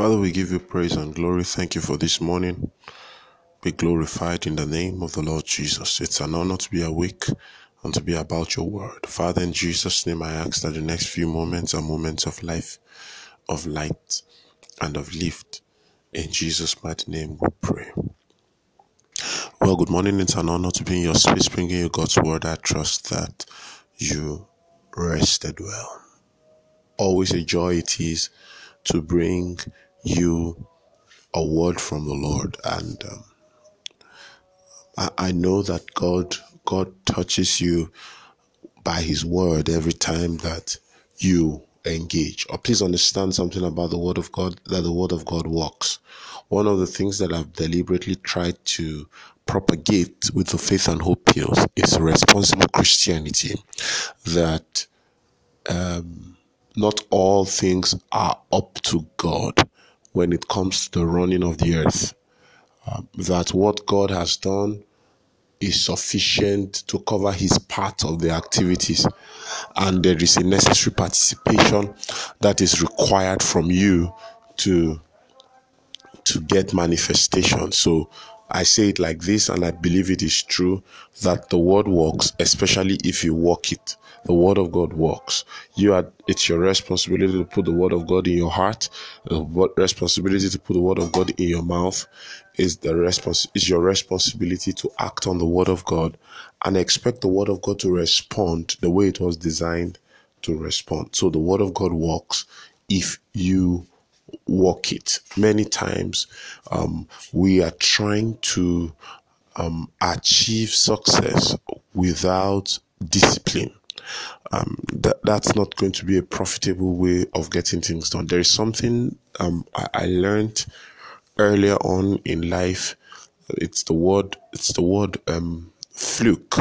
Father, we give you praise and glory. Thank you for this morning. Be glorified in the name of the Lord Jesus. It's an honor to be awake and to be about your word. Father, in Jesus' name, I ask that the next few moments are moments of life, of light, and of lift. In Jesus' mighty name, we pray. Well, good morning. It's an honor to be in your space, bringing you God's word. I trust that you rested well. Always a joy it is to bring you a word from the Lord, and um, I, I know that God God touches you by His word every time that you engage. Or please understand something about the word of God that the word of God works. One of the things that I've deliberately tried to propagate with the faith and hope pills is responsible Christianity. That um, not all things are up to God when it comes to the running of the earth. Um, that what God has done is sufficient to cover his part of the activities, and there is a necessary participation that is required from you to to get manifestation. So I say it like this, and I believe it is true that the word works, especially if you walk it. The word of God works. You are. It's your responsibility to put the word of God in your heart. Responsibility to put the word of God in your mouth is the response. Is your responsibility to act on the word of God and expect the word of God to respond the way it was designed to respond. So the word of God works if you walk it. Many times um, we are trying to um, achieve success without discipline. Um, that that's not going to be a profitable way of getting things done. There is something um, I, I learned earlier on in life. It's the word. It's the word um, fluke.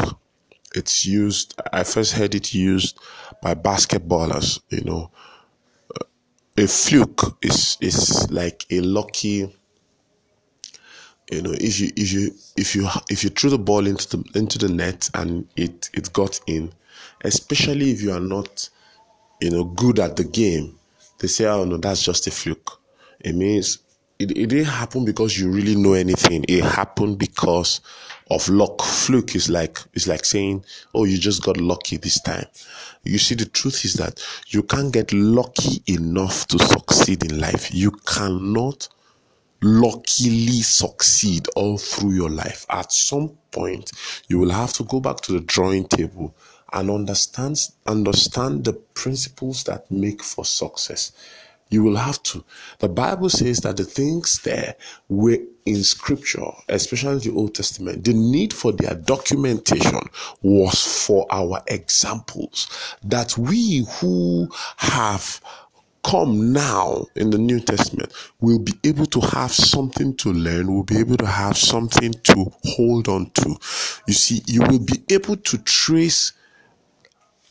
It's used. I first heard it used by basketballers. You know, a fluke is is like a lucky you know if you if you if you if you threw the ball into the into the net and it it got in especially if you are not you know good at the game they say oh no that's just a fluke. It means it, it didn't happen because you really know anything it happened because of luck fluke is like is like saying oh you just got lucky this time you see the truth is that you can't get lucky enough to succeed in life you cannot luckily succeed all through your life. At some point, you will have to go back to the drawing table and understand understand the principles that make for success. You will have to. The Bible says that the things there were in scripture, especially the Old Testament, the need for their documentation was for our examples. That we who have come now in the New Testament, we'll be able to have something to learn, we'll be able to have something to hold on to. You see, you will be able to trace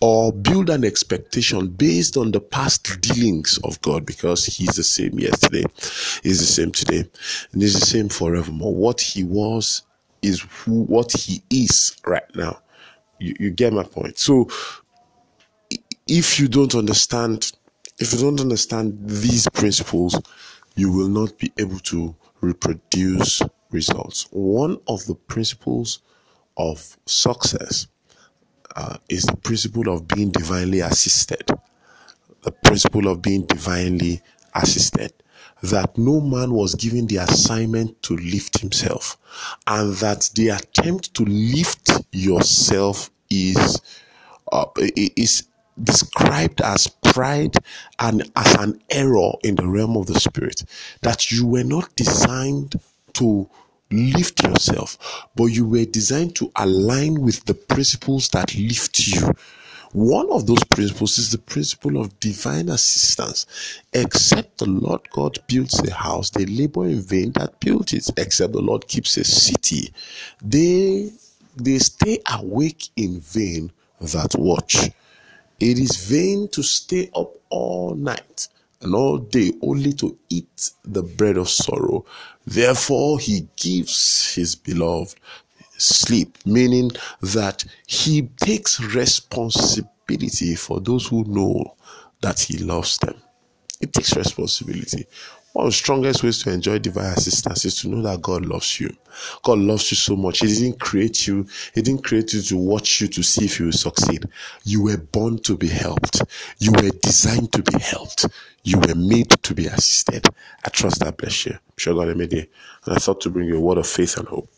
or build an expectation based on the past dealings of God because He's the same yesterday, He's the same today, and He's the same forevermore. What He was is who, what He is right now. You, you get my point. So, if you don't understand if you don't understand these principles, you will not be able to reproduce results. One of the principles of success uh, is the principle of being divinely assisted. The principle of being divinely assisted. That no man was given the assignment to lift himself, and that the attempt to lift yourself is uh, is described as pride and as an error in the realm of the spirit that you were not designed to lift yourself but you were designed to align with the principles that lift you one of those principles is the principle of divine assistance. Except the Lord God builds a house, they labor in vain that built it. Except the Lord keeps a city, they they stay awake in vain that watch. It is vain to stay up all night and all day only to eat the bread of sorrow. Therefore, he gives his beloved sleep, meaning that he takes responsibility for those who know that he loves them. It takes responsibility. One of the strongest ways to enjoy divine assistance is to know that God loves you. God loves you so much. He didn't create you. He didn't create you to watch you to see if you will succeed. You were born to be helped. You were designed to be helped. You were made to be assisted. I trust that bless you. I'm sure God made it. And I thought to bring you a word of faith and hope.